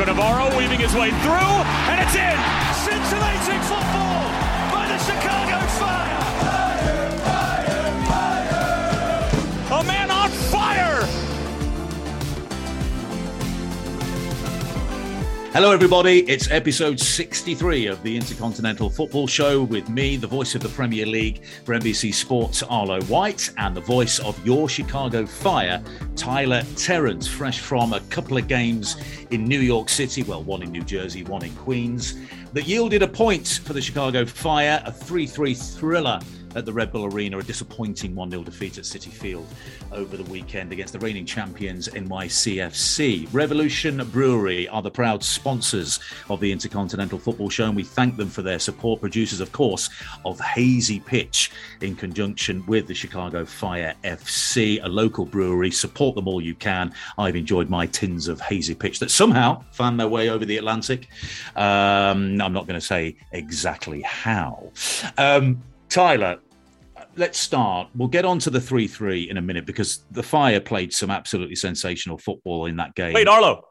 Marco Navarro weaving his way through, and it's in. Scintillating football by the Chicago Fire. Hello, everybody. It's episode 63 of the Intercontinental Football Show with me, the voice of the Premier League for NBC Sports, Arlo White, and the voice of your Chicago Fire, Tyler Terens, fresh from a couple of games in New York City, well, one in New Jersey, one in Queens, that yielded a point for the Chicago Fire, a 3 3 thriller at the Red Bull Arena, a disappointing 1 0 defeat at Citi Field over the weekend against the reigning champions NYCFC. Revolution Brewery are the proud sponsors of the Intercontinental Football Show, and we thank them for their support. Producers, of course, of Hazy Pitch in conjunction with the Chicago Fire FC, a local brewery. Support them all you can. I've enjoyed my tins of Hazy Pitch that somehow found their way over the Atlantic. Um, I'm not going to say exactly how. Um, Tyler, let's start. We'll get on to the 3 3 in a minute because the Fire played some absolutely sensational football in that game. Wait, Arlo.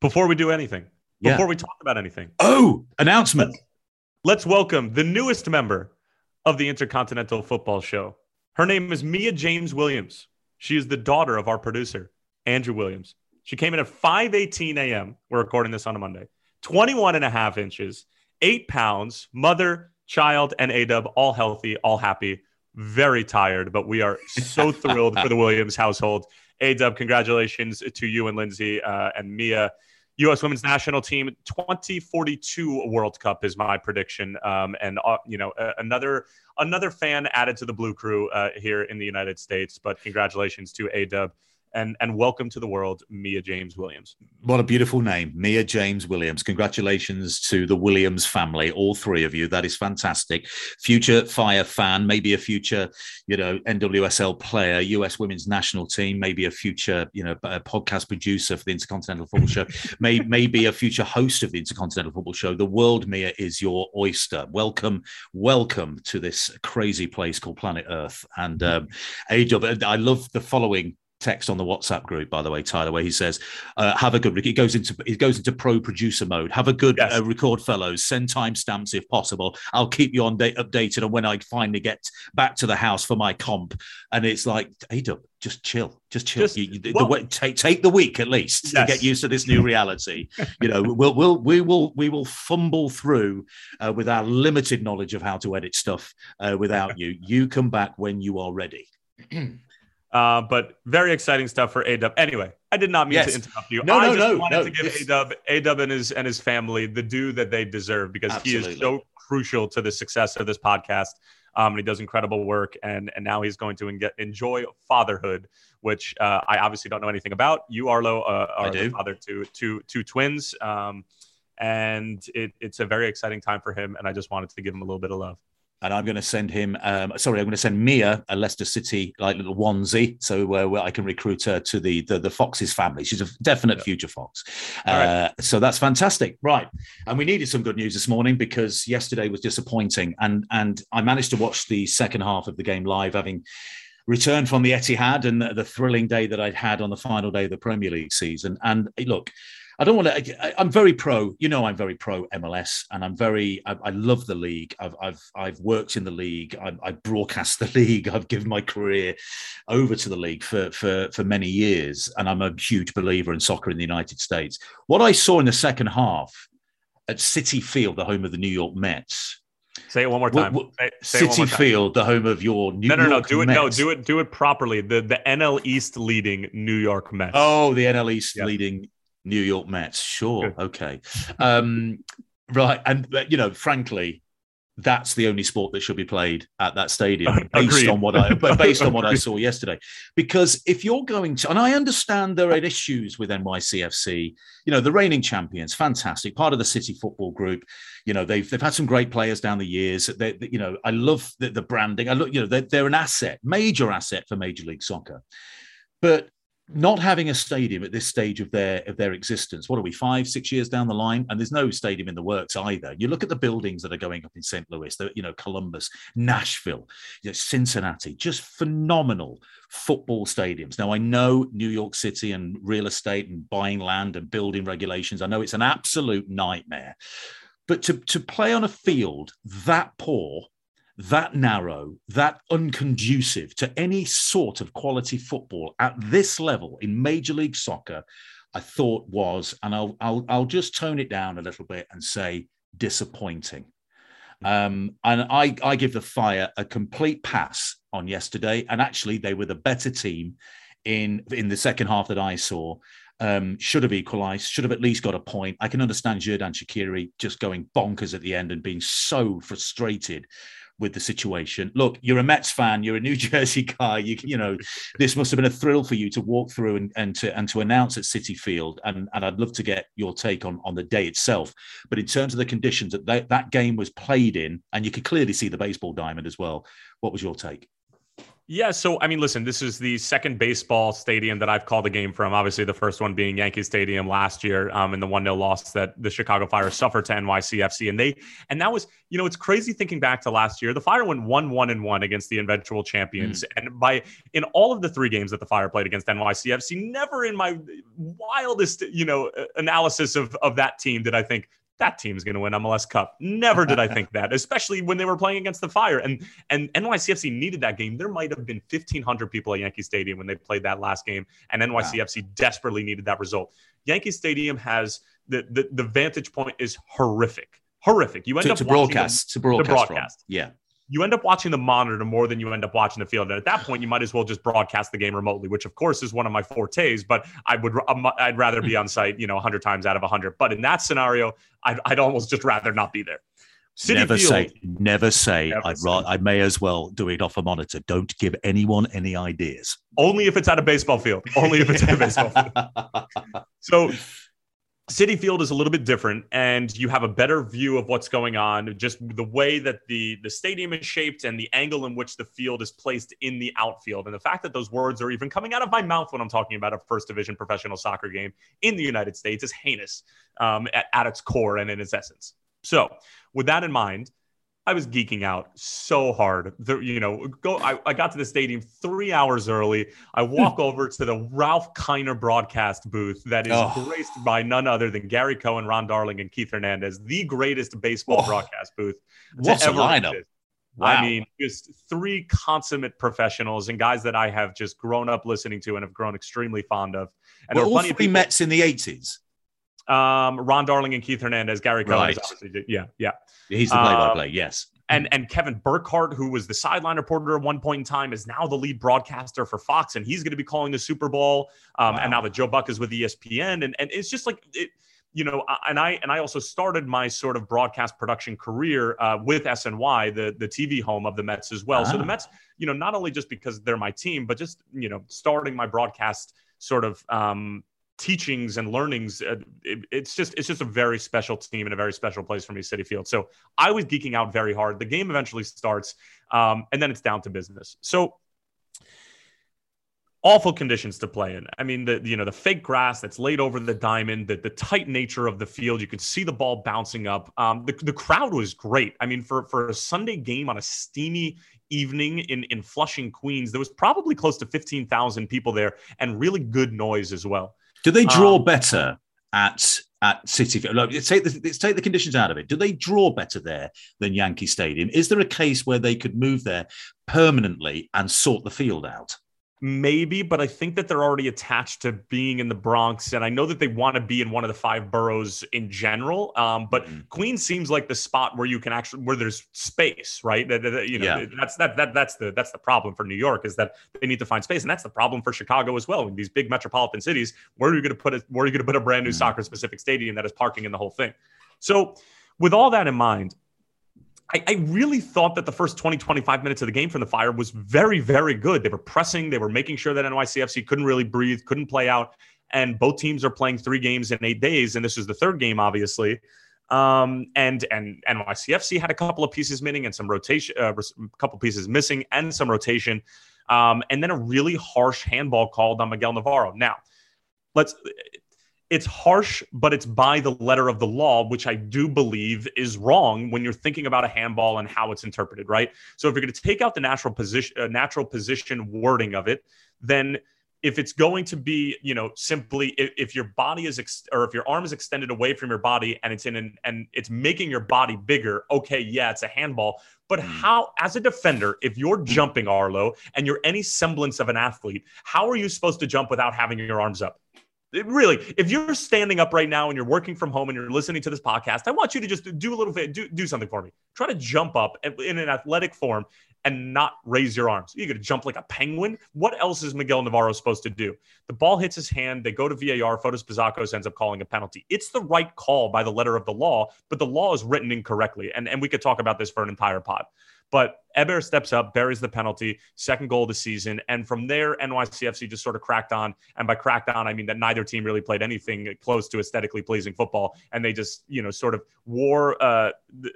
Before we do anything, Yeah. before we talk about anything, Oh, announcement. let's welcome the newest member of the Intercontinental Football Show. Her name is Mia James Williams. She is the daughter of our producer, Andrew Williams. She came in at 5:18 a.m. We're recording this on a Monday. 21 and a half inches, eight pounds, mother, child, and A-Dub, all healthy, all happy, very tired, but we are so thrilled for the Williams household. A-Dub, congratulations to you and Lindsay uh, and Mia. U.S. Women's National Team 2042 World Cup is my prediction, um, and uh, you know uh, another another fan added to the Blue Crew uh, here in the United States. But congratulations to A Dub, and and welcome to the world, Mia James Williams. What a beautiful name, Mia James Williams. Congratulations to the Williams family, all three of you. That is fantastic. Future Fire fan, maybe a future, you know, NWSL player, US Women's National Team, maybe a future, you know, podcast producer for the Intercontinental Football Show, may, maybe a future host of the Intercontinental Football Show. The world, Mia, is your oyster. Welcome, welcome to this crazy place called Planet Earth. And um, AW, I love the following text on the WhatsApp group, by the way, Tyler, where he says, uh, "Have a good." It goes into it goes into pro producer mode. Have a good Yes. uh, record, fellows. Send timestamps if possible. I'll keep you on date updated on when I finally get back to the house for my comp. And it's like, hey, Dub, just chill, just chill. Just- You- you- the, well- way, take take the week at least Yes. to get used to this new reality. you know, we'll we'll we will we will fumble through uh, with our limited knowledge of how to edit stuff uh, without you. You come back when you are ready. Uh, but very exciting stuff for A Dub. Anyway, I did not mean Yes. to interrupt you. No, I no, just no, wanted no. to give This- A Dub, and his and his family the due that they deserve because he is so crucial to the success of this podcast. Um, and he does incredible work, and and now he's going to en- enjoy fatherhood, which uh, I obviously don't know anything about. You, Arlo, uh, are the father to two two twins, um, and it, it's a very exciting time for him. And I just wanted to give him a little bit of love. And I'm going to send him. Um, sorry, I'm going to send Mia a Leicester City like little onesie, so uh, where I can recruit her to the the, the Foxes family. She's a definite Yeah. future Fox. All right. Uh, so that's fantastic, right? And we needed some good news this morning because yesterday was disappointing, and and I managed to watch the second half of the game live, having returned from the Etihad and the, the thrilling day that I'd had on the final day of the Premier League season. And look. I don't want to. I'm very pro. You know, I'm very pro MLS, and I'm very. I, I love the league. I've I've I've worked in the league. I, I broadcast the league. I've given my career over to the league for for for many years, and I'm a huge believer in soccer in the United States. What I saw in the second half at Citi Field, the home of the New York Mets, Say it one more time. Say- say City more time. Field, the home of your New York Mets. No, no, no. York Do it. No, do it. Do it properly. The the NL East leading New York Mets. Oh, the NL East Yeah. leading New York Mets. Sure. Okay. Um, right. And, you know, frankly, that's the only sport that should be played at that stadium based Agreed. on what I based on what I saw yesterday. Because if you're going to and I understand there are issues with NYCFC, you know, the reigning champions, fantastic, part of the City Football Group. You know, they've they've had some great players down the years. They, they- you know, I love the, the branding. I look, you know, they're, they're an asset, major asset for Major League Soccer. But not having a stadium at this stage of their of their existence. What are we five six years down the line? And there's no stadium in the works either. You look at the buildings that are going up in st louis you know columbus nashville you know, cincinnati just phenomenal football stadiums. Now i know new york city and real estate and buying land and building regulations. I know it's an absolute nightmare. But to, to play on a field that poor that narrow, that unconducive to any sort of quality football at this level in Major League Soccer, I thought was, and I'll I'll, I'll just tone it down a little bit and say disappointing. Um, and I, I give the Fire a complete pass on yesterday, and actually they were the better team in in the second half that I saw. Um, should have equalised, should have at least got a point. I can understand Xherdan Shaqiri just going bonkers at the end and being so frustrated with the situation. Look, you're a Mets fan, you're a New Jersey guy. You you know, this must have been a thrill for you to walk through and, and to and to announce at Citi Field. And and I'd love to get your take on on the day itself. But in terms of the conditions that that, that game was played in, and you could clearly see the baseball diamond as well. What was your take? Yeah, so I mean, listen, this is the second baseball stadium that I've called a game from. Obviously, the first one being Yankee Stadium last year, um, in the one 0 loss that the Chicago Fire suffered to NYCFC, and they and that was, you know, it's crazy thinking back to last year. The Fire went one one and one against the eventual champions, mm. and by in all of the three games that the Fire played against NYCFC, never in my wildest, you know, analysis of of that team did I think that team's going to win MLS Cup. Never did I think that, especially when they were playing against the Fire. And and NYCFC needed that game. There might have been 1,500 people at Yankee Stadium when they played that last game, and NYCFC wow. desperately needed that result. Yankee Stadium has the, the the vantage point is horrific, horrific. You end to, up to broadcast, to broadcast, to broadcast. From. Yeah you end up watching the monitor more than you end up watching the field. And at that point, you might as well just broadcast the game remotely, which of course is one of my fortes. But I would, um, I'd rather be hmm. on site, you know, 100 times out of 100. But in that scenario, I'd, I'd almost just rather not be there. City never Field, say, never say. Never I'd say. I may as well do it off a monitor. Don't give anyone any ideas. Only if it's at a baseball field. Only if it's at a baseball field. So Citi Field is a little bit different, and you have a better view of what's going on. Just the way that the the stadium is shaped and the angle in which the field is placed in the outfield, and the fact that those words are even coming out of my mouth when I'm talking about a first division professional soccer game in the United States is heinous um, at, at its core and in its essence. So, with that in mind, I was geeking out so hard. The, you know, go. I, I, got to the stadium three hours early. I hmm. walk over to the Ralph Kiner broadcast booth that is oh. graced by none other than Gary Cohen, Ron Darling, and Keith Hernandez, the greatest baseball oh. broadcast booth. What's a lineup? Wow. I mean, just three consummate professionals and guys that I have just grown up listening to and have grown extremely fond of. And well, all three people, Mets in the eighties. Um, Ron Darling and Keith Hernandez, Gary Cohen, right. yeah, yeah. He's the play-by-play, um, yes. And and Kevin Burkhardt, who was the sideline reporter at one point in time, is now the lead broadcaster for Fox, and he's going to be calling the Super Bowl. Um, wow. And now that Joe Buck is with ESPN, and and it's just like it, you know, and I and I also started my sort of broadcast production career uh, with SNY, the the TV home of the Mets as well. Ah. So the ah. Mets, you know, not only just because they're my team, but just you know, starting my broadcast sort of um, teachings and learnings. Uh, it, it's just it's just a very special team and a very special place for me, Citi Field. So I was geeking out very hard. The game eventually starts, um, and then it's down to business. So awful conditions to play in. I mean, the you know the fake grass that's laid over the diamond, the, the tight nature of the field. You could see the ball bouncing up. Um, the the crowd was great. I mean, for for a Sunday game on a steamy evening in in Flushing, Queens, there was probably close to fifteen thousand people there, and really good noise as well. Do they draw um, better at at City? Let's take the let's take the conditions out of it. Do they draw better there than Yankee Stadium? Is there a case where they could move there permanently and sort the field out? Maybe, but I think that they're already attached to being in the Bronx, and I know that they want to be in one of the five boroughs in general. Um, but mm-hmm. Queens seems like the spot where you can actually where there's space, right? That, that you know, yeah. that's that that that's the that's the problem for New York is that they need to find space, and that's the problem for Chicago as well. In these big metropolitan cities, where are you going to put it? Where are you going to put a brand new mm-hmm. soccer specific stadium that is parking in the whole thing? So, with all that in mind, I, I, really thought that the first 20, 25 minutes of the game from the Fire was very, very good. They were pressing, they were making sure that NYCFC couldn't really breathe, couldn't play out. And both teams are playing three games in eight days. And this is the third game, obviously. Um, and and NYCFC had a couple of pieces missing and some rotation, uh, a couple pieces missing and some rotation. um, and then a really harsh handball called on Miguel Navarro. Now, let's it's harsh, but it's by the letter of the law, which I do believe is wrong when you're thinking about a handball and how it's interpreted, right? So if you're going to take out the natural position, uh, natural position wording of it, then if it's going to be, you know, simply if, if your body is ex- or if your arm is extended away from your body and it's in an and it's making your body bigger, okay, yeah, it's a handball. But hmm. how, as a defender, if you're jumping Arlo and you're any semblance of an athlete, how are you supposed to jump without having your arms up? Really, if you're standing up right now and you're working from home and you're listening to this podcast, I want you to just do a little bit, do, do something for me. Try to jump up in an athletic form and not raise your arms. You're going to jump like a penguin. What else is Miguel Navarro supposed to do? The ball hits his hand. They go to VAR. Fotis Bazakos ends up calling a penalty. It's the right call by the letter of the law, but the law is written incorrectly. And, and we could talk about this for an entire pod. But Héber steps up, buries the penalty, second goal of the season. And from there, NYCFC just sort of cracked on. And by cracked on, I mean that neither team really played anything close to aesthetically pleasing football. And they just, you know, sort of wore uh,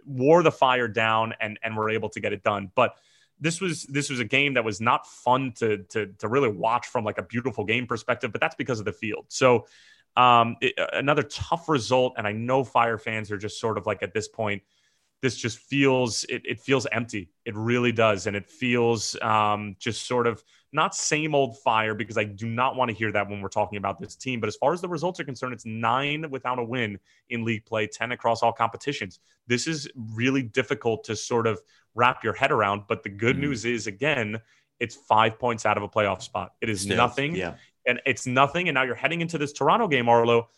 wore the fire down and, and were able to get it done. But this was this was a game that was not fun to to, to really watch from like a beautiful game perspective, but that's because of the field. So um, it, another tough result, and I know Fire fans are just sort of like at this point – this just feels it, it feels empty. It really does, and it feels um, just sort of not same old fire because I do not want to hear that when we're talking about this team. But as far as the results are concerned, it's nine without a win in league play, ten across all competitions. This is really difficult to sort of wrap your head around. But the good mm. news is again, it's five points out of a playoff spot. It is Still, nothing. Yeah. And it's nothing. And now you're heading into this Toronto game, Arlo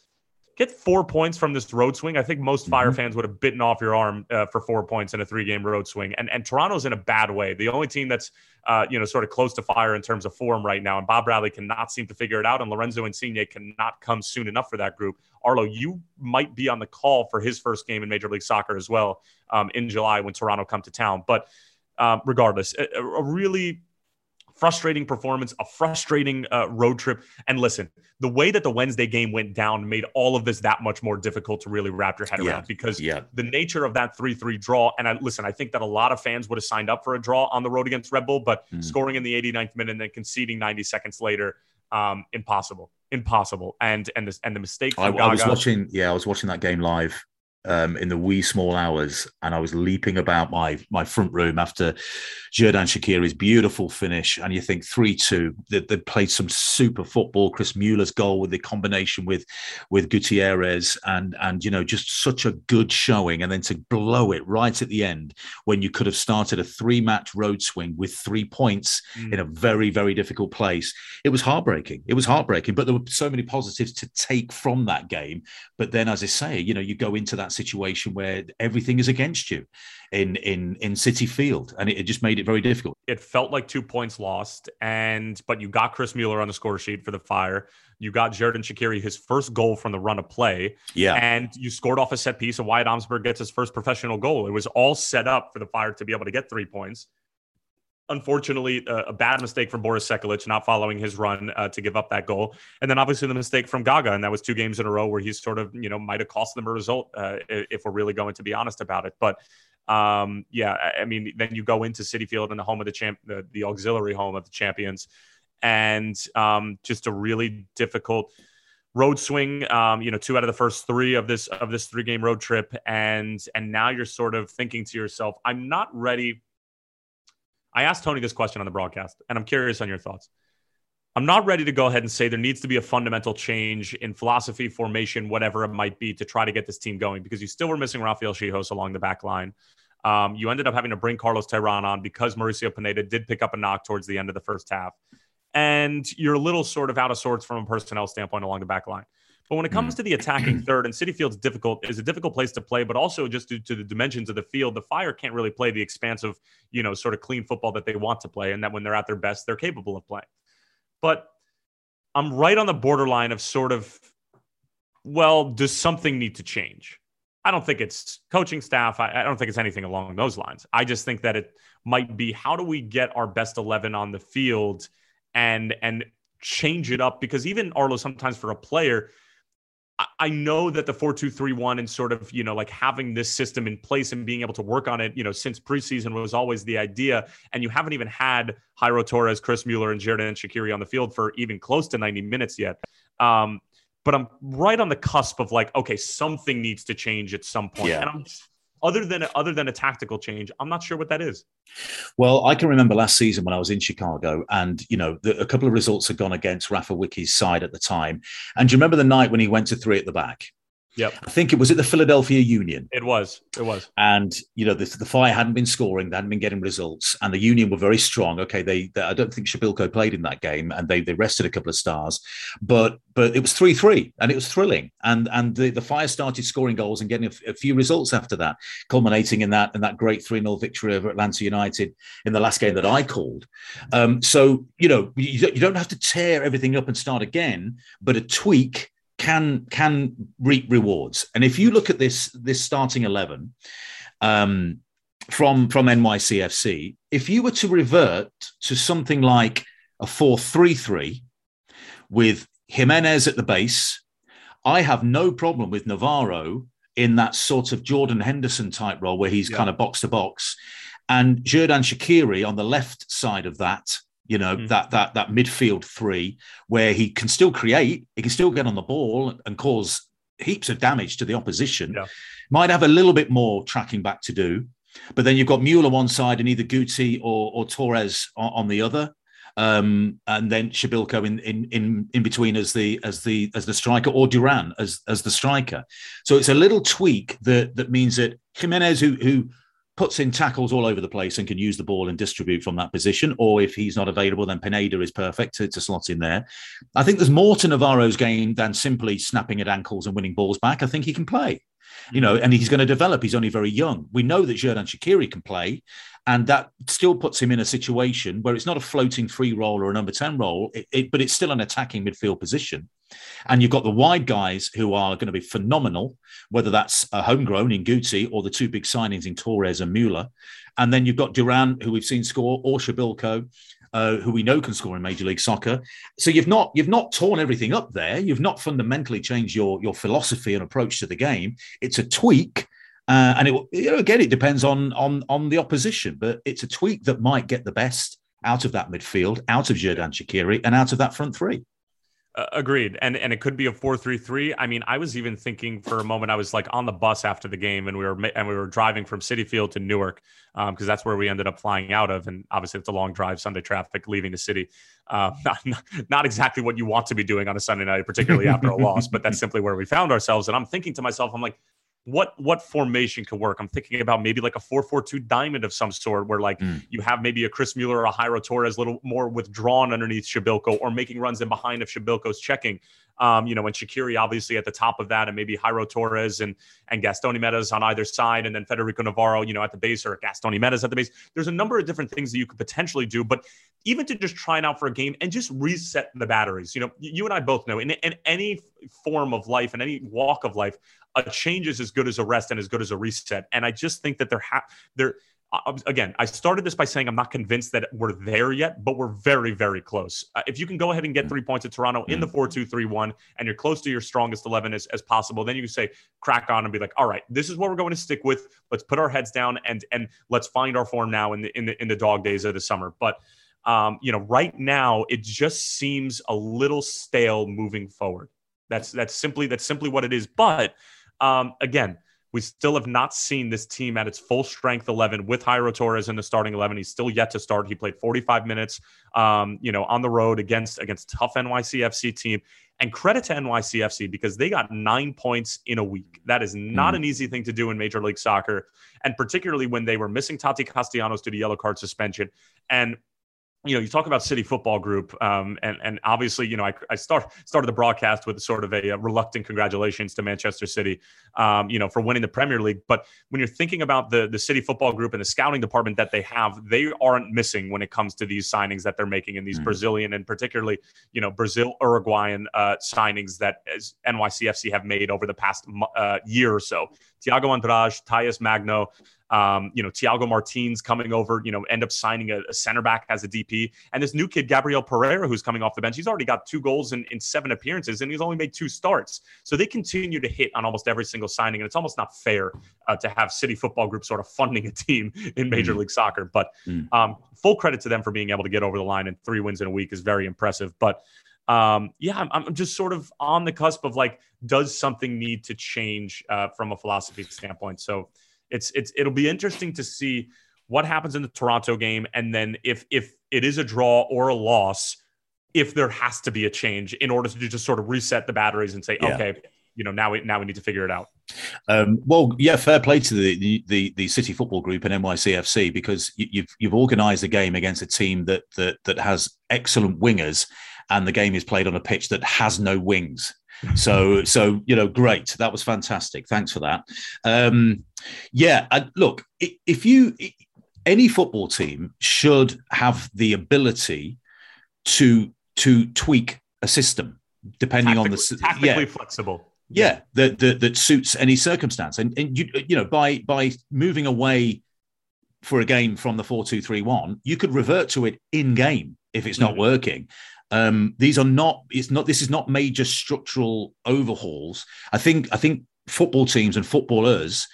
get four points from this road swing. I think most mm-hmm. Fire fans would have bitten off your arm uh, for four points in a three-game road swing. And and Toronto's in a bad way. The only team that's uh, you know sort of close to Fire in terms of form right now, and Bob Bradley cannot seem to figure it out, and Lorenzo Insigne cannot come soon enough for that group. Arlo, you might be on the call for his first game in Major League Soccer as well um, in July when Toronto come to town. But um, regardless, a, a really frustrating performance, a frustrating uh, road trip. And listen, the way that the Wednesday game went down made all of this that much more difficult to really wrap your head yeah. around because yeah. the nature of that 3 3 draw. And I, listen, I think that a lot of fans would have signed up for a draw on the road against Red Bull, but mm. scoring in the 89th minute and then conceding 90 seconds later, um, impossible. Impossible, and and the and the mistake. I, I was watching, yeah, I was watching that game live um, in the wee small hours, and I was leaping about my my front room after Xherdan Shaqiri's beautiful finish. And you think three two, they, they played some super football. Chris Mueller's goal with the combination with with Gutierrez, and and you know just such a good showing, and then to blow it right at the end when you could have started a three match road swing with three points mm. in a very very difficult place. It was heartbreaking. It was heartbreaking, but there were so many positives to take from that game. But then, as I say, you know, you go into that situation where everything is against you in in in Citi Field, and it, it, just made it very difficult. It felt like two points lost, and but you got Chris Mueller on the score sheet for the Fire. You got Xherdan Shaqiri his first goal from the run of play, yeah, and you scored off a set piece, and Wyatt Omsberg gets his first professional goal. It was all set up for the Fire to be able to get three points unfortunately, a, a, bad mistake from Boris Sekulic not following his run uh, to give up that goal, and then obviously the mistake from Gaga, and that was two games in a row where he's sort of you know might have cost them a result uh, if we're really going to be honest about it. But um, yeah, I mean, then you go into Citi Field and the home of the champ, the, the auxiliary home of the champions, and um, just a really difficult road swing um, you know two out of the first three of this of this three game road trip. And and now you're sort of thinking to yourself i'm not ready I asked Tony this question on the broadcast, and I'm curious on your thoughts. I'm not ready to go ahead and say there needs to be a fundamental change in philosophy, formation, whatever it might be, to try to get this team going because you still were missing Rafael Czichos along the back line. Um, you ended up having to bring Carlos Terán on because Mauricio Pineda did pick up a knock towards the end of the first half. And you're a little sort of out of sorts from a personnel standpoint along the back line. But when it comes mm. to the attacking third, and Citi Field's difficult is a difficult place to play, but also just due to the dimensions of the field, the Fire can't really play the expansive, you know, sort of clean football that they want to play, and that when they're at their best, they're capable of playing. But I'm right on the borderline of sort of, well, does something need to change? I don't think it's coaching staff. I, I don't think it's anything along those lines. I just think that it might be how do we get our best 11 on the field and and change it up because even Arlo sometimes for a player I know that the 4-2-3-1 and sort of, you know, like having this system in place and being able to work on it, you know, since preseason was always the idea. And you haven't even had Jairo Torres, Chris Mueller, and Xherdan Shaqiri on the field for even close to 90 minutes yet. Um, but I'm right on the cusp of like, okay, something needs to change at some point. Yeah. And I'm other than other than a tactical change, I'm not sure what that is. Well, I can remember last season when I was in Chicago, and you know, the, a couple of results had gone against Rafa Wicky's side at the time. And do you remember the night when he went to three at the back? Yep. I think it was at the Philadelphia Union. It was. It was. And you know, the, the Fire hadn't been scoring, they hadn't been getting results, and the Union were very strong. Okay, they, they I don't think Przybylko played in that game, and they they rested a couple of stars, but but it was three three, and it was thrilling. And and the, the Fire started scoring goals and getting a, a few results after that, culminating in that in that great three 0 victory over Atlanta United in the last game that I called. Um, so you know, you, you don't have to tear everything up and start again, but a tweak can can reap rewards. And if you look at this this starting eleven um, from from NYCFC, if you were to revert to something like a four three three with Jimenez at the base, I have no problem with Navarro in that sort of Jordan Henderson type role where he's yeah. kind of box to box, and Xherdan Shaqiri on the left side of that you know mm. that that that midfield three where he can still create he can still get on the ball and cause heaps of damage to the opposition yeah. might have a little bit more tracking back to do but then you've got Mueller one side and either Guti or, or Torres on, on the other um, and then Przybylko in, in in in between as the as the as the striker or Duran as as the striker. So it's a little tweak that that means that Jimenez, who who puts in tackles all over the place and can use the ball and distribute from that position. Or if he's not available, then Pineda is perfect to, to slot in there. I think there's more to Navarro's game than simply snapping at ankles and winning balls back. I think he can play you know, and he's going to develop. He's only very young. We know that Xherdan Shaqiri can play, and that still puts him in a situation where it's not a floating free role or a number 10 role, it, it, but it's still an attacking midfield position. And you've got the wide guys who are going to be phenomenal, whether that's a homegrown in Guti or the two big signings in Torres and Mueller. And then you've got Duran, who we've seen score, or Przybylko, uh, who we know can score in Major League Soccer. So you've not you've not torn everything up there. You've not fundamentally changed your your philosophy and approach to the game. It's a tweak uh, and it you know, again, it depends on on on the opposition, but it's a tweak that might get the best out of that midfield, out of Xherdan Shaqiri, and out of that front three. Uh, agreed, and and it could be a four-three-three. I mean, I was even thinking for a moment. I was like on the bus after the game, and we were and we were driving from Citi Field to Newark because um, that's where we ended up flying out of. And obviously, it's a long drive, Sunday traffic leaving the city. Uh, not, not exactly what you want to be doing on a Sunday night, particularly after a loss, but that's simply where we found ourselves. And I'm thinking to myself, I'm like, what what formation could work? I'm thinking about maybe like a 4-4-2 diamond of some sort where like mm. you have maybe a Chris Mueller or a Jairo Torres a little more withdrawn underneath Przybylko or making runs in behind if Przybylko's checking. Um, you know, and Shaqiri obviously at the top of that, and maybe Jairo Torres and and Gaston Giménez on either side, and then Federico Navarro, you know, at the base or Gaston Giménez at the base. There's a number of different things that you could potentially do, but even to just try it out for a game and just reset the batteries. You know, you and I both know in, in any form of life, and any walk of life, a change is as good as a rest and as good as a reset. And I just think that there have there again, I started this by saying I'm not convinced that we're there yet, but we're very, very close. Uh, if you can go ahead and get mm. three points at Toronto in the mm. 4 2 3 1, and you're close to your strongest 11 as, as possible, then you can say, crack on and be like, all right, this is what we're going to stick with. Let's put our heads down and and let's find our form now in the in the in the dog days of the summer. But um, you know, right now it just seems a little stale moving forward. That's that's simply that's simply what it is. But um, again, we still have not seen this team at its full strength 11 with Jairo Torres in the starting 11. He's still yet to start. He played 45 minutes, um, you know, on the road against against tough NYCFC team. And credit to NYCFC because they got nine points in a week. That is not mm. an easy thing to do in Major League Soccer, and particularly when they were missing Taty Castellanos due to the yellow card suspension. And you know, you talk about City Football Group, um, and and obviously, you know, I, I start started the broadcast with sort of a, a reluctant congratulations to Manchester City, um, you know, for winning the Premier League. But when you're thinking about the the City Football Group and the scouting department that they have, they aren't missing when it comes to these signings that they're making in these mm-hmm. Brazilian and particularly, you know, Brazil Uruguayan uh, signings that NYCFC have made over the past uh, year or so. Thiago Andrade, Talles Magno, um, you know, Thiago Martins coming over, you know, end up signing a, a, center back as a DP. And this new kid, Gabriel Pereira, who's coming off the bench, he's already got two goals in, in seven appearances and he's only made two starts. So they continue to hit on almost every single signing. And it's almost not fair uh, to have City Football Group sort of funding a team in Major mm. League Soccer. But mm. um, full credit to them for being able to get over the line and three wins in a week is very impressive. But um, yeah, I'm, I'm, just sort of on the cusp of like, does something need to change uh, from a philosophy standpoint? So it's it's it'll be interesting to see what happens in the Toronto game, and then if if it is a draw or a loss, if there has to be a change in order to just sort of reset the batteries and say, yeah. okay, you know, now we now we need to figure it out. Um, well, yeah, fair play to the, the the City Football Group and NYCFC because you, you've you've organised a game against a team that that that has excellent wingers, and the game is played on a pitch that has no wings. So so you know, great. That was fantastic. Thanks for that. Um, yeah, look, if you any football team should have the ability to to tweak a system depending on the tactically yeah. flexible. Yeah, that, that that suits any circumstance, and and you you know by by moving away for a game from the four two three one, you could revert to it in game if it's not mm-hmm. working. Um, these are not. It's not. This is not major structural overhauls. I think. I think football teams and footballers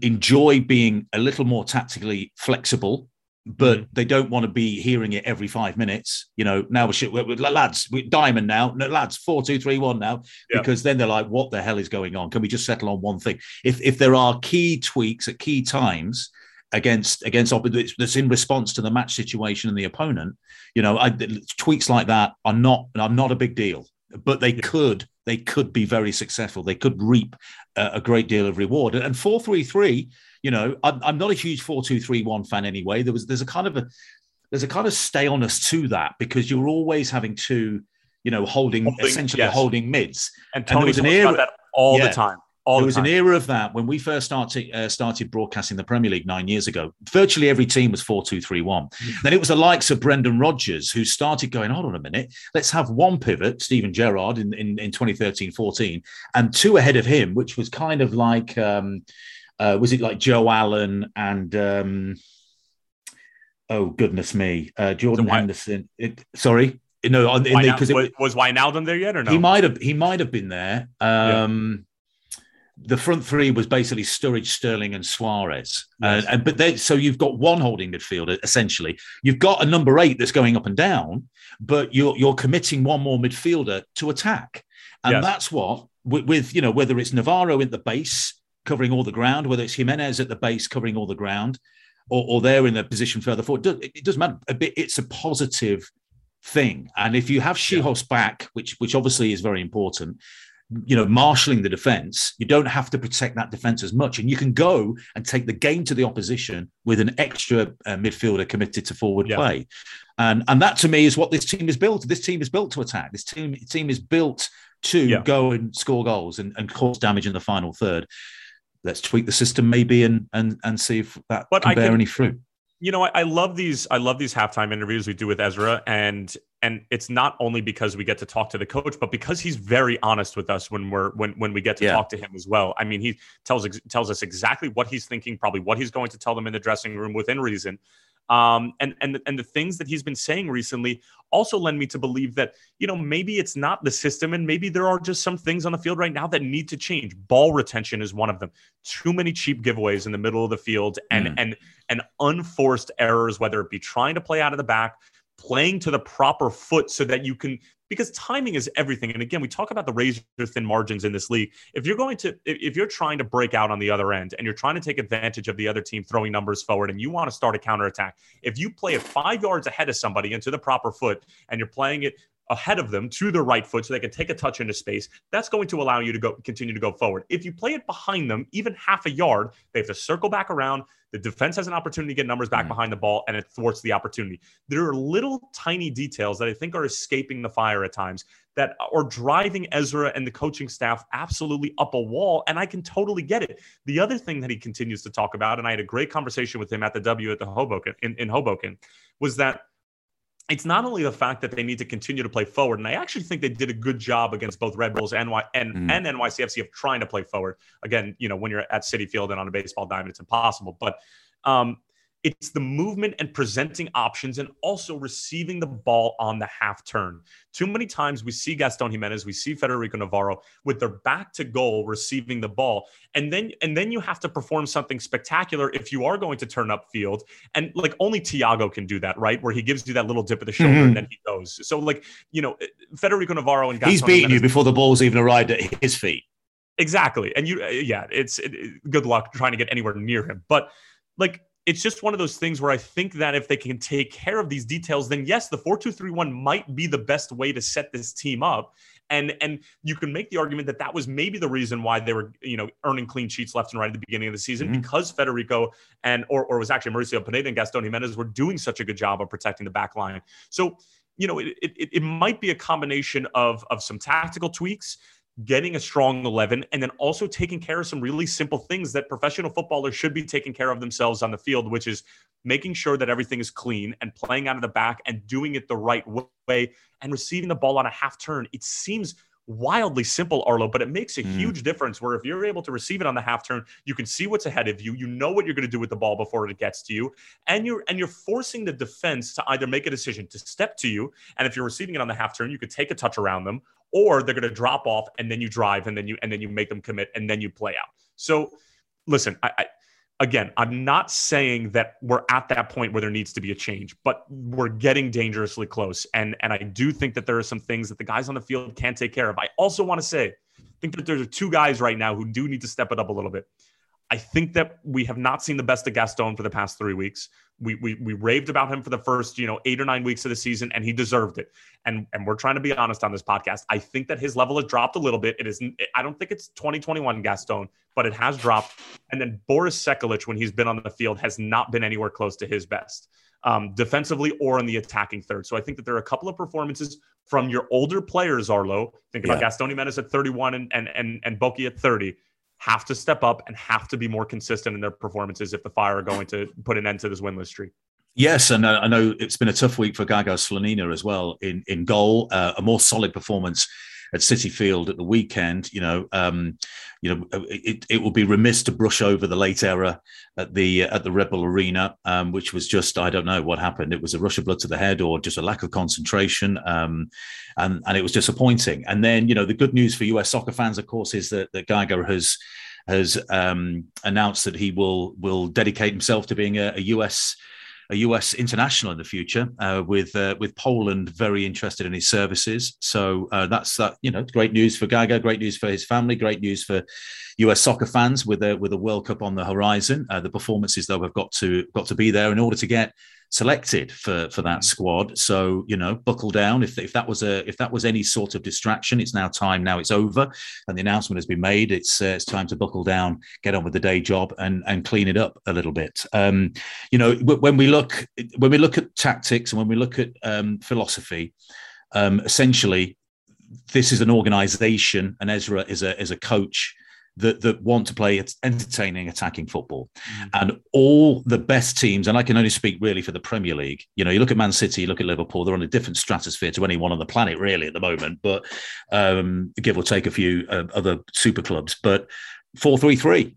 enjoy being a little more tactically flexible but mm. they don't want to be hearing it every five minutes. You know, now we're, we're, we're lads, we're diamond now, no, lads, four, two, three, one now, yeah. because then they're like, what the hell is going on? Can we just settle on one thing? If if there are key tweaks at key times against against that's in response to the match situation and the opponent, you know, I, tweaks like that are not are not a big deal, but they could they could be very successful. They could reap a, a great deal of reward. And four three three, you know, I'm, I'm not a huge four two three one fan anyway. There was there's a kind of a there's a kind of staleness to that because you're always having to, you know, holding, holding essentially yes. holding mids. And Tony and was an era, that all yeah, the time. All there was an era of that when we first started uh, started broadcasting the Premier League nine years ago. Virtually every team was four two three one. Mm. Then it was the likes of Brendan Rodgers who started going, hold on a minute, let's have one pivot, Steven Gerrard in, in, in 2013-14, and two ahead of him, which was kind of like um, uh, was it like Joe Allen and um, oh goodness me, uh, Jordan Henderson. It, sorry, no, because was, was Wijnaldum there yet or no? He might have. He might have been there. Um, yeah the front three was basically Sturridge, Sterling, and Suarez. Yes. Uh, and but they, so you've got one holding midfielder essentially. You've got a number eight that's going up and down, but you're you're committing one more midfielder to attack, and yes. that's what with, with, you know whether it's Navarro in the base covering all the ground, whether it's Jimenez at the base covering all the ground, or, or they're in a position further forward. It doesn't matter. A bit. It's a positive thing, and if you have Czichos yeah. back, which which obviously is very important you know, marshalling the defense, you don't have to protect that defense as much. And you can go and take the game to the opposition with an extra uh, midfielder committed to forward yeah. play. And, and that to me is what this team is built. This team is built to attack. This team, team is built to yeah. go and score goals and, and cause damage in the final third. Let's tweak the system maybe and and and see if that but can bear can, any fruit you know, I, I, love these. I love these halftime interviews we do with Ezra, and and it's not only because we get to talk to the coach, but because he's very honest with us when we're when when we get to yeah. talk to him as well. I mean, he tells tells us exactly what he's thinking, probably what he's going to tell them in the dressing room within reason. Um, and and and the things that he's been saying recently also lend me to believe that you know maybe it's not the system, and maybe there are just some things on the field right now that need to change. Ball retention is one of them. Too many cheap giveaways in the middle of the field, and mm. and and unforced errors, whether it be trying to play out of the back, playing to the proper foot so that you can because timing is everything. And again, we talk about the razor thin margins in this league. If you're going to, if you're trying to break out on the other end and you're trying to take advantage of the other team throwing numbers forward and you want to start a counterattack, if you play it five yards ahead of somebody into the proper foot and you're playing it ahead of them to their right foot so they can take a touch into space. That's going to allow you to go continue to go forward. If you play it behind them, even half a yard, they have to circle back around. The defense has an opportunity to get numbers back mm. behind the ball and it thwarts the opportunity. There are little tiny details that I think are escaping the fire at times that are driving Ezra and the coaching staff absolutely up a wall. And I can totally get it. The other thing that he continues to talk about, and I had a great conversation with him at the W at the Hoboken in, in Hoboken, was that it's not only the fact that they need to continue to play forward, and I actually think they did a good job against both Red Bulls and, y- and, mm. and NYCFC of trying to play forward. Again, you know, when you're at Citi Field and on a baseball diamond, it's impossible. But um, it's the movement and presenting options and also receiving the ball on the half turn. Too many times we see Gaston Jimenez, we see Federico Navarro with their back to goal receiving the ball. And then and then you have to perform something spectacular if you are going to turn up field. And like only Thiago can do that, right? Where he gives you that little dip of the shoulder mm-hmm. and then he goes. So like, you know, Federico Navarro and Gaston He's beaten Giménez, you before the ball's even arrived at his feet. Exactly. And you yeah, it's it, good luck trying to get anywhere near him. But like it's just one of those things where I think that if they can take care of these details, then yes, the 4-2-3-1 might be the best way to set this team up. And and you can make the argument that that was maybe the reason why they were, you know, earning clean sheets left and right at the beginning of the season mm-hmm. because Federico and or or was actually Mauricio Pineda and Gaston Giménez were doing such a good job of protecting the back line. So, you know, it, it, it might be a combination of of some tactical tweaks getting a strong 11 and then also taking care of some really simple things that professional footballers should be taking care of themselves on the field which is making sure that everything is clean and playing out of the back and doing it the right way and receiving the ball on a half turn. It seems wildly simple arlo but it makes a mm. huge difference where if you're able to receive it on the half turn you can see what's ahead of you you know what you're going to do with the ball before it gets to you and you're and you're forcing the defense to either make a decision to step to you and if you're receiving it on the half turn you could take a touch around them or they're going to drop off and then you drive and then you and then you make them commit and then you play out. So listen, I, I again, I'm not saying that we're at that point where there needs to be a change, but we're getting dangerously close. And and I do think that there are some things that the guys on the field can't take care of. I also want to say, I think that there's two guys right now who do need to step it up a little bit. I think that we have not seen the best of Gaston for the past three weeks. We, we we raved about him for the first you know eight or nine weeks of the season, and he deserved it. And and we're trying to be honest on this podcast. I think that his level has dropped a little bit. It isn't. I don't think it's 2021 Gaston, but it has dropped. And then Boris Sekulic, when he's been on the field, has not been anywhere close to his best. Um, defensively or in the attacking third. So I think that there are a couple of performances from your older players, Arlo. Think about yeah. Gaston Giménez at 31 and and and, and Boki at 30 have to step up and have to be more consistent in their performances if the Fire are going to put an end to this winless streak. Yes, and uh, I know it's been a tough week for Gaga Slonina as well in in goal. Uh, a more solid performance at Citi Field at the weekend. You know, um, you know, uh, it, it will be remiss to brush over the late error at the uh, at the Red Bull Arena, um, which was just I don't know what happened. It was a rush of blood to the head or just a lack of concentration, um, and and it was disappointing. And then you know the good news for US soccer fans, of course, is that that Gaga has has um, announced that he will will dedicate himself to being a, a US a US international in the future, uh, with uh, with Poland very interested in his services. So uh, that's that. You know, great news for Gaga, great news for his family, great news for US soccer fans with a with a World Cup on the horizon. Uh, the performances though have got to got to be there in order to get selected for for that squad. So you know, buckle down. If if that was a if that was any sort of distraction, it's now time. Now it's over, and the announcement has been made. It's uh, it's time to buckle down, get on with the day job, and and clean it up a little bit. Um, you know, when we look when we look at tactics and when we look at um, philosophy, um, essentially, this is an organization, and Ezra is a is a coach that that want to play entertaining attacking football mm. and all the best teams and i can only speak really for the premier league you know you look at man city you look at liverpool they're on a different stratosphere to anyone on the planet really at the moment but um, give or take a few uh, other super clubs but Four three three.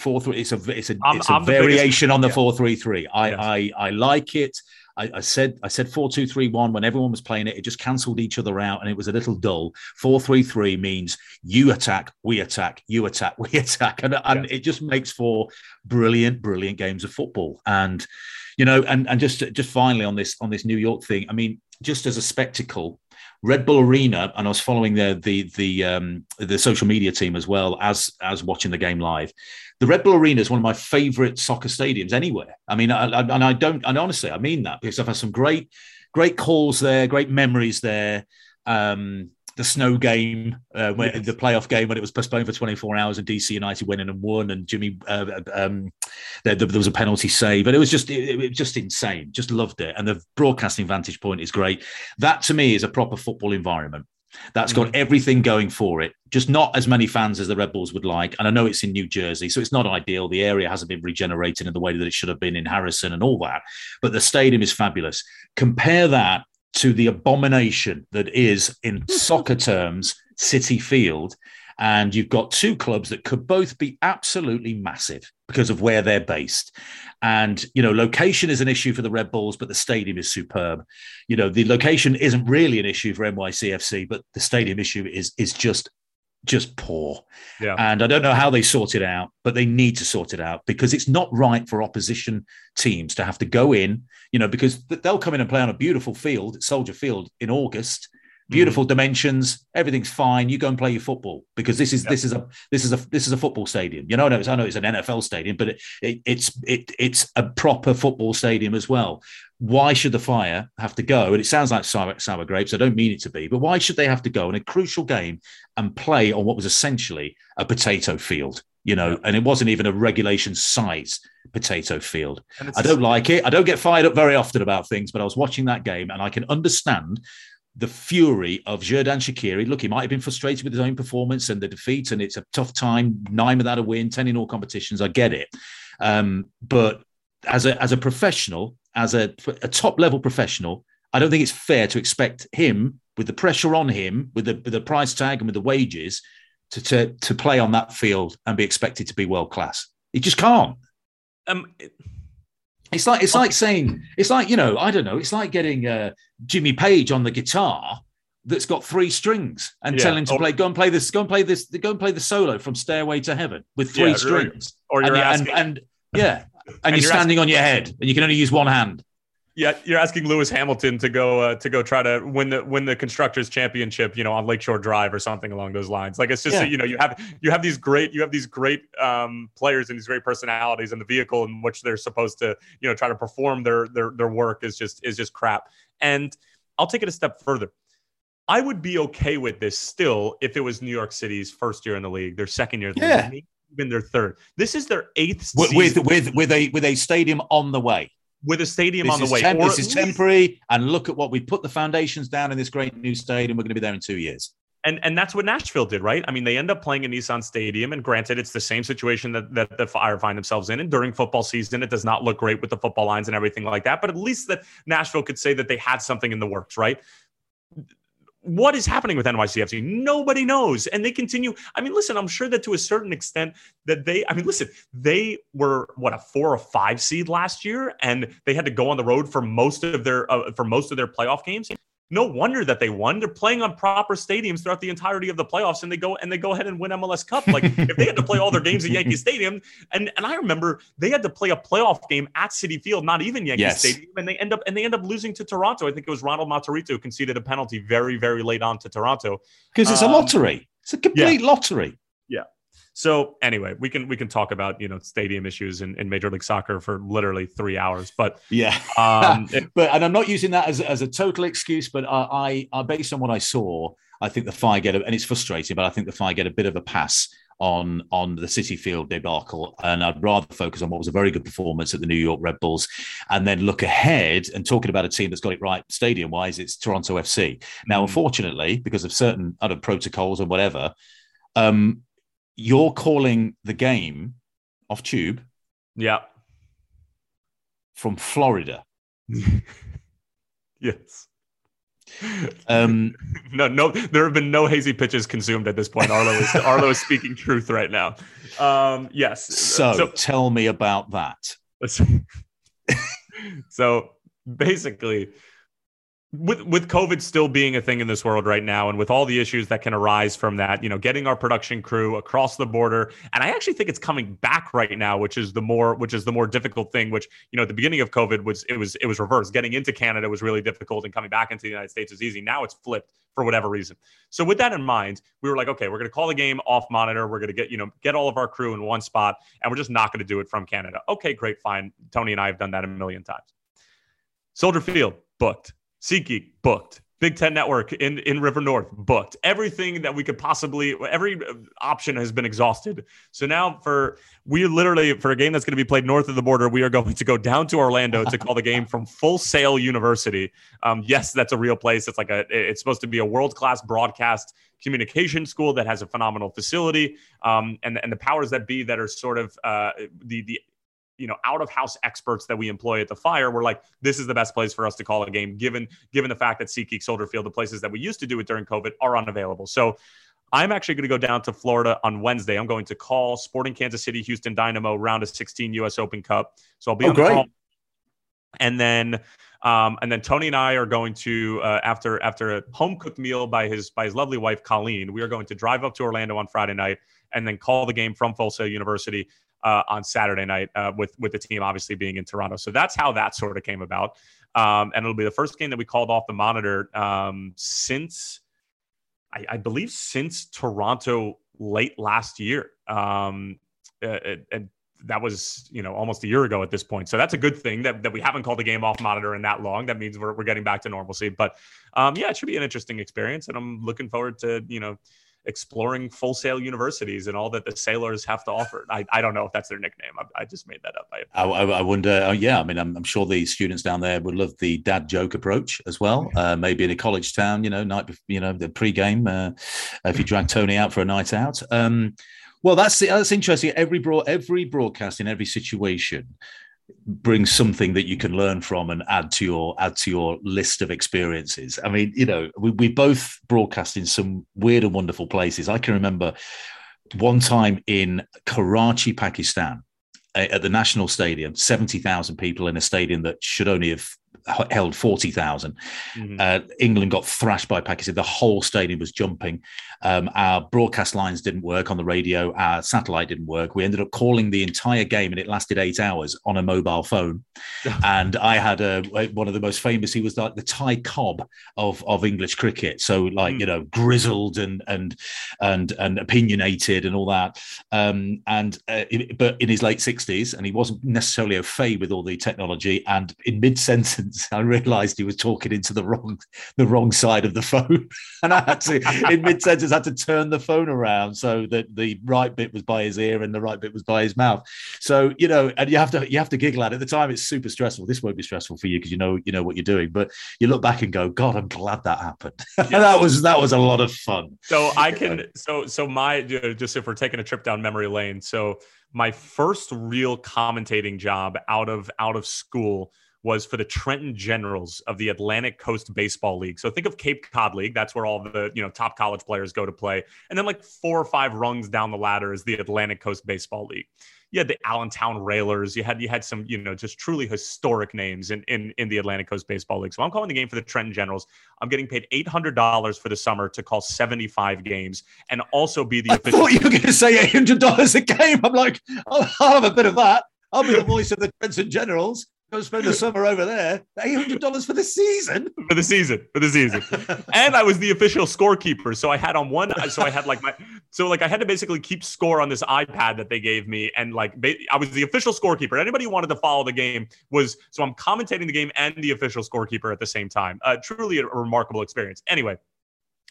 Four three. It's a it's a I'm, it's a variation on the four three three. I I I like it. I, I, said I said four two three one when everyone was playing it. It just cancelled each other out, and it was a little dull. Four three three means you attack, we attack, you attack, we attack, and, and yeah. it just makes for brilliant, brilliant games of football. And you know, and and just just finally on this on this New York thing. I mean, just as a spectacle, Red Bull Arena, and I was following the the the um, the social media team as well as as watching the game live the Red Bull Arena is one of my favorite soccer stadiums anywhere. I mean, I, I, and I don't, and honestly, I mean that because I've had some great, great calls there, great memories there. Um, the snow game, uh, when, yes. the playoff game when it was postponed for 24 hours and DC United winning and won, and Jimmy, uh, um, there, there, was a penalty save, but it was just, it, it was just insane. Just loved it, and the broadcasting vantage point is great. That to me is a proper football environment. That's got mm-hmm. everything going for it. Just not as many fans as the Red Bulls would like. And I know it's in New Jersey, so it's not ideal. The area hasn't been regenerated in the way that it should have been in Harrison and all that. But the stadium is fabulous. Compare that to the abomination that is, in soccer terms, Citi Field. And you've got two clubs that could both be absolutely massive because of where they're based. And, you know, location is an issue for the Red Bulls, but the stadium is superb. You know, the location isn't really an issue for NYCFC, but the stadium issue is is just just poor. Yeah. And I don't know how they sort it out, but they need to sort it out because it's not right for opposition teams to have to go in, you know, because they'll come in and play on a beautiful field, Soldier Field in August, beautiful mm. dimensions everything's fine you go and play your football because this is this is a this is a this is a football stadium you know I know it's, I know it's an NFL stadium but it, it, it's it, it's a proper football stadium as well why should the fire have to go and it sounds like sour, sour grapes I don't mean it to be but why should they have to go in a crucial game and play on what was essentially a potato field you know and it wasn't even a regulation size potato field. I don't like it. I don't get fired up very often about things, but I was watching that game and I can understand the fury of Xherdan Shaqiri. Look, he might have been frustrated with his own performance and the defeat, and it's a tough time, nine without a win, 10 in all competitions. I get it. Um, but as a, as a professional, as a, a top level professional, I don't think it's fair to expect him, with the pressure on him, with the, with the price tag and with the wages, to, to, to play on that field and be expected to be world class. He just can't. Um, it- it's like it's like saying it's like you know I don't know. It's like getting uh, Jimmy Page on the guitar that's got three strings and yeah. tell him to play. Go and play this. Go and play this. Go and play the solo from Stairway to Heaven with three yeah, strings. Or you're and, asking, and, and yeah, and, and you're, you're, standing asking, on your head and you can only use one hand. Yeah, you're asking Lewis Hamilton to go uh, to go try to win the win the constructors championship, you know, on Lakeshore Drive or something along those lines. Like it's just yeah. you know you have you have these great you have these great um, players and these great personalities, and the vehicle in which they're supposed to you know try to perform their their their work is just is just crap. And I'll take it a step further. I would be okay with this still if it was New York City's first year in the league, their second year in the yeah. league, even their third. This is their eighth with, with with with a with a stadium on the way with a stadium this on the way. Temp- this is temporary. And look at what we put the foundations down in this great new stadium. We're going to be there in two years. And, and that's what Nashville did, right? I mean, they end up playing in Nissan Stadium, and granted, it's the same situation that, that the Fire find themselves in. And during football season, it does not look great with the football lines and everything like that. But at least that Nashville could say that they had something in the works, right? What is happening with NYCFC? Nobody knows. And they continue. I mean, listen, I'm sure that to a certain extent that they, I mean, listen, they were what a four or five seed last year, and they had to go on the road for most of their uh, for most of their playoff games no wonder that they won. They're playing on proper stadiums throughout the entirety of the playoffs, and they go and they go ahead and win MLS Cup. Like if they had to play all their games at Yankee Stadium, and and I remember they had to play a playoff game at Citi Field, not even Yankee yes. Stadium, and they end up and they end up losing to Toronto. I think it was Ronald Matarrita conceded a penalty very very late on to Toronto because it's um, a lottery. It's a complete yeah. lottery. Yeah. So anyway, we can we can talk about you know stadium issues in, in Major League Soccer for literally three hours. But yeah, um, it, but and I'm not using that as, as a total excuse, but I, I, based on what I saw, I think the Fire get a, and it's frustrating, but I think the Fire get a bit of a pass on on the Citi Field debacle, and I'd rather focus on what was a very good performance at the New York Red Bulls, and then look ahead and talking about a team that's got it right stadium wise. It's Toronto FC. Now, mm. unfortunately, because of certain other protocols and whatever. Um, you're calling the game off tube. Yeah. From Florida. yes. Um, no, no, there have been no hazy pitches consumed at this point. Arlo is Arlo is speaking truth right now. Um, yes. So, so tell me about that. so basically, with with COVID still being a thing in this world right now, and with all the issues that can arise from that, you know, getting our production crew across the border, and I actually think it's coming back right now, which is the more which is the more difficult thing. Which you know, at the beginning of COVID was it was it was reversed. Getting into Canada was really difficult, and coming back into the United States is easy. Now it's flipped for whatever reason. So with that in mind, we were like, okay, we're going to call the game off monitor. We're going to get you know get all of our crew in one spot, and we're just not going to do it from Canada. Okay, great, fine. Tony and I have done that a million times. Soldier Field booked. SeatGeek booked. Big Ten Network in, in River North booked. Everything that we could possibly, every option has been exhausted. So now for, we literally, for a game that's going to be played north of the border, we are going to go down to Orlando to call the game from Full Sail University. Um, yes, that's a real place. It's like a, it's supposed to be a world class broadcast communication school that has a phenomenal facility. Um, and, and the powers that be that are sort of uh, the, the, you know out of house experts that we employ at the fire were like this is the best place for us to call a game given given the fact that SeatGeek Soldier Field the places that we used to do it during COVID are unavailable so I'm actually going to go down to Florida on Wednesday. I'm going to call Sporting Kansas City, Houston Dynamo, round of 16 U.S. Open Cup. So I'll be oh, on great. the call. And then, um, and then Tony and I are going to uh, after after a home cooked meal by his by his lovely wife Colleen. We are going to drive up to Orlando on Friday night and then call the game from Full Sail University uh, on Saturday night uh, with with the team obviously being in Toronto. So that's how that sort of came about. Um, and it'll be the first game that we called off the monitor um, since I, I, believe since Toronto late last year. Um, uh, and that was you know almost a year ago at this point so that's a good thing that, that we haven't called the game off monitor in that long that means we're, we're getting back to normalcy but um, yeah it should be an interesting experience and i'm looking forward to you know exploring full sail universities and all that the sailors have to offer. I, I don't know if that's their nickname. I, I just made that up. I, I, I wonder. Uh, yeah, I mean, I'm, I'm, sure the students down there would love the dad joke approach as well. Uh, maybe in a college town, you know, night, you know, the pre-game, uh, if you drag Tony out for a night out. Um, well, that's that's interesting. Every broad, every broadcast in every situation bring something that you can learn from and add to your add to your list of experiences. I mean, you know, we, we both broadcast in some weird and wonderful places. I can remember one time in Karachi, Pakistan, at the National Stadium, 70,000 people in a stadium that should only have held 40,000. Mm-hmm. Uh, England got thrashed by Pakistan. The whole stadium was jumping. Um, our broadcast lines didn't work on the radio. Our satellite didn't work. We ended up calling the entire game, and it lasted eight hours on a mobile phone. and I had a, one of the most famous. He was like the Ty Cobb of of English cricket. So like mm. you know, grizzled and and and and opinionated and all that. Um, and uh, but in his late sixties, and he wasn't necessarily au fait with all the technology. And in mid sentence sentence, I realised he was talking into the wrong the wrong side of the phone, and I had to in mid sentence had to turn the phone around so that the right bit was by his ear and the right bit was by his mouth. So you know, and you have to you have to giggle at it. At the time, it's super stressful. This won't be stressful for you because you know you know what you're doing, but you look back and go, God, I'm glad that happened. Yeah. that was that was a lot of fun. So I can so so my just if we're taking a trip down memory lane, so my first real commentating job out of out of school was for the Trenton Generals of the Atlantic Coast Baseball League. So think of Cape Cod League. That's where all the you know top college players go to play. And then like four or five rungs down the ladder is the Atlantic Coast Baseball League. You had the Allentown Railers. You had you had some you know just truly historic names in in, in the Atlantic Coast Baseball League. So I'm calling the game for the Trenton Generals. I'm getting paid eight hundred dollars for the summer to call 75 games and also be the. I official- thought you were going to say eight hundred dollars a game. I'm like, I'll have a bit of that. I'll be the voice of the Trenton Generals. Go spend the summer over there. Eight hundred dollars for the season. For the season. For the season. and I was the official scorekeeper, so I had on one. So I had like my. So like I had to basically keep score on this iPad that they gave me, and like I was the official scorekeeper. Anybody who wanted to follow the game was. So I'm commentating the game and the official scorekeeper at the same time. Uh, truly a remarkable experience. Anyway,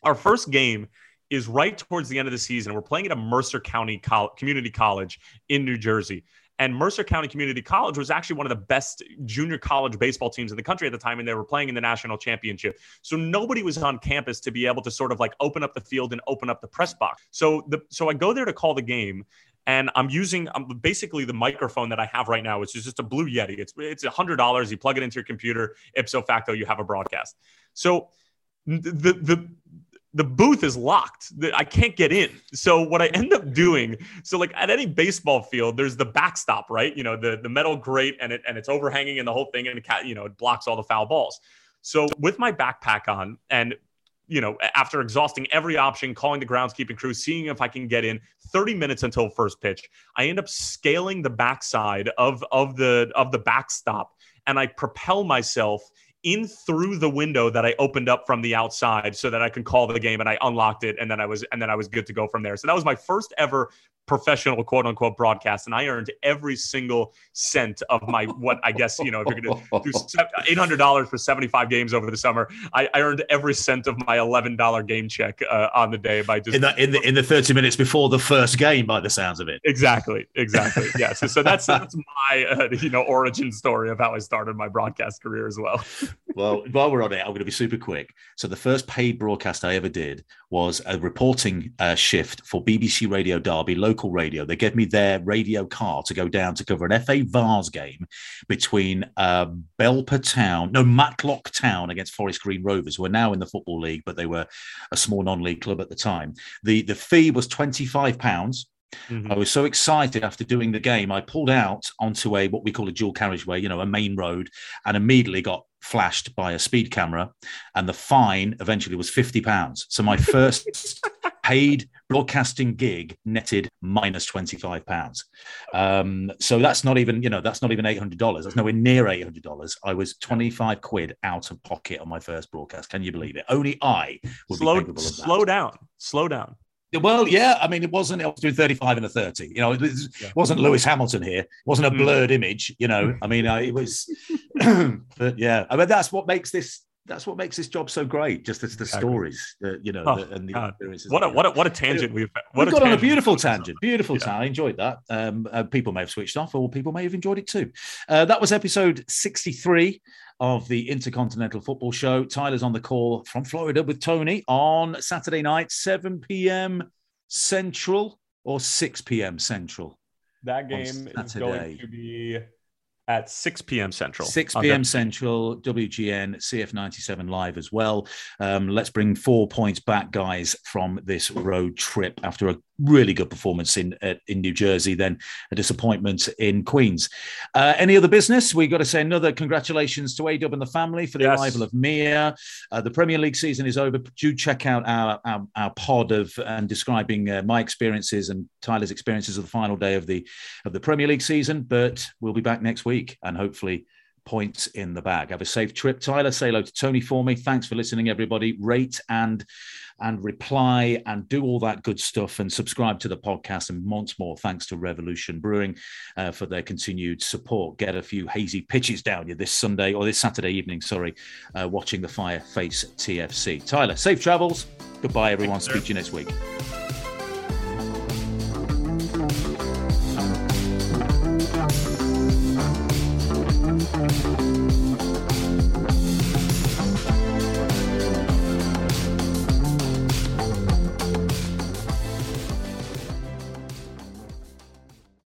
our first game is right towards the end of the season. We're playing at a Mercer County Community College in New Jersey. And Mercer County Community College was actually one of the best junior college baseball teams in the country at the time, and they were playing in the national championship. So nobody was on campus to be able to sort of like open up the field and open up the press box. So the so I go there to call the game, and I'm using um, basically the microphone that I have right now, which is just a Blue Yeti. It's it's a hundred dollars. You plug it into your computer, ipso facto, you have a broadcast. So the the the booth is locked. I can't get in. So what I end up doing, so like at any baseball field, there's the backstop, right? You know, the the metal grate and it and it's overhanging and the whole thing and it, you know it blocks all the foul balls. So with my backpack on and you know after exhausting every option, calling the groundskeeping crew, seeing if I can get in, 30 minutes until first pitch, I end up scaling the backside of of the of the backstop and I propel myself in through the window that I opened up from the outside so that I can call the game and I unlocked it and then I was and then I was good to go from there. So that was my first ever professional quote unquote broadcast, and I earned every single cent of my what I guess you know if you're going to do eight hundred dollars for seventy five games over the summer, I, I, earned every cent of my eleven dollar game check uh, on the day by just in the, in the in the thirty minutes before the first game, by the sounds of it. Exactly, exactly. yeah. So, so that's that's my uh, you know origin story of how I started my broadcast career as well. well, while we're on it, I'm going to be super quick. So the first paid broadcast I ever did was a reporting uh, shift for BBC Radio Derby, local radio. They gave me their radio car to go down to cover an FA Vase game between uh, Belper Town, no, Matlock Town against Forest Green Rovers, who are now in the Football League, but they were a small non-league club at the time. The, the fee was £25. Mm-hmm. I was so excited after doing the game. I pulled out onto a what we call a dual carriageway, you know, a main road, and immediately got flashed by a speed camera. And the fine eventually was fifty pounds. So my first paid broadcasting gig netted minus twenty five pounds. Um, so that's not even, you know, that's not even eight hundred dollars. That's nowhere near eight hundred dollars. I was twenty five quid out of pocket on my first broadcast. Can you believe it? Only I would slow, be capable of that. Slow down. Slow down. Well, yeah. I mean, it wasn't. I was doing thirty-five and a thirty. You know, it, wasn't Lewis Hamilton here. It wasn't a hmm. blurred image. You know, I mean, uh, it was. but yeah, I mean, that's what makes this. That's what makes this job so great. Just as the exactly. stories, that, you know, oh, the, and the God. experiences. What a what a what a tangent we've. What we've got on a beautiful tangent. Beautiful yeah. I enjoyed that. Um, uh, people may have switched off, or people may have enjoyed it too. Uh, that was episode sixty-three of the Intercontinental Football Show. Tyler's on the call from Florida with Tony on Saturday night, 7 p.m. Central or 6 p.m. Central. That game is going to be at 6 p.m. Central. 6 p.m. Central, WGN, CF97 live as well. Um, let's bring four points back, guys, from this road trip after a really good performance in uh, in New Jersey, then a disappointment in Queens. Uh, any other business? We've got to say another congratulations to Adub and the family for the yes. arrival of Mia. Uh, the Premier League season is over. Do check out our our, our pod of and describing uh, my experiences and Tyler's experiences of the final day of the of the Premier League season. But we'll be back next week and hopefully points in the bag. Have a safe trip, Tyler. Say hello to Tony for me. Thanks for listening, everybody. Rate and and reply and do all that good stuff and subscribe to the podcast. And once more, thanks to Revolution Brewing uh, for their continued support. Get a few hazy pitches down you this Sunday or this Saturday evening, sorry, uh, watching the Fire face TFC. Tyler, safe travels. Goodbye, everyone. Speak to you next week.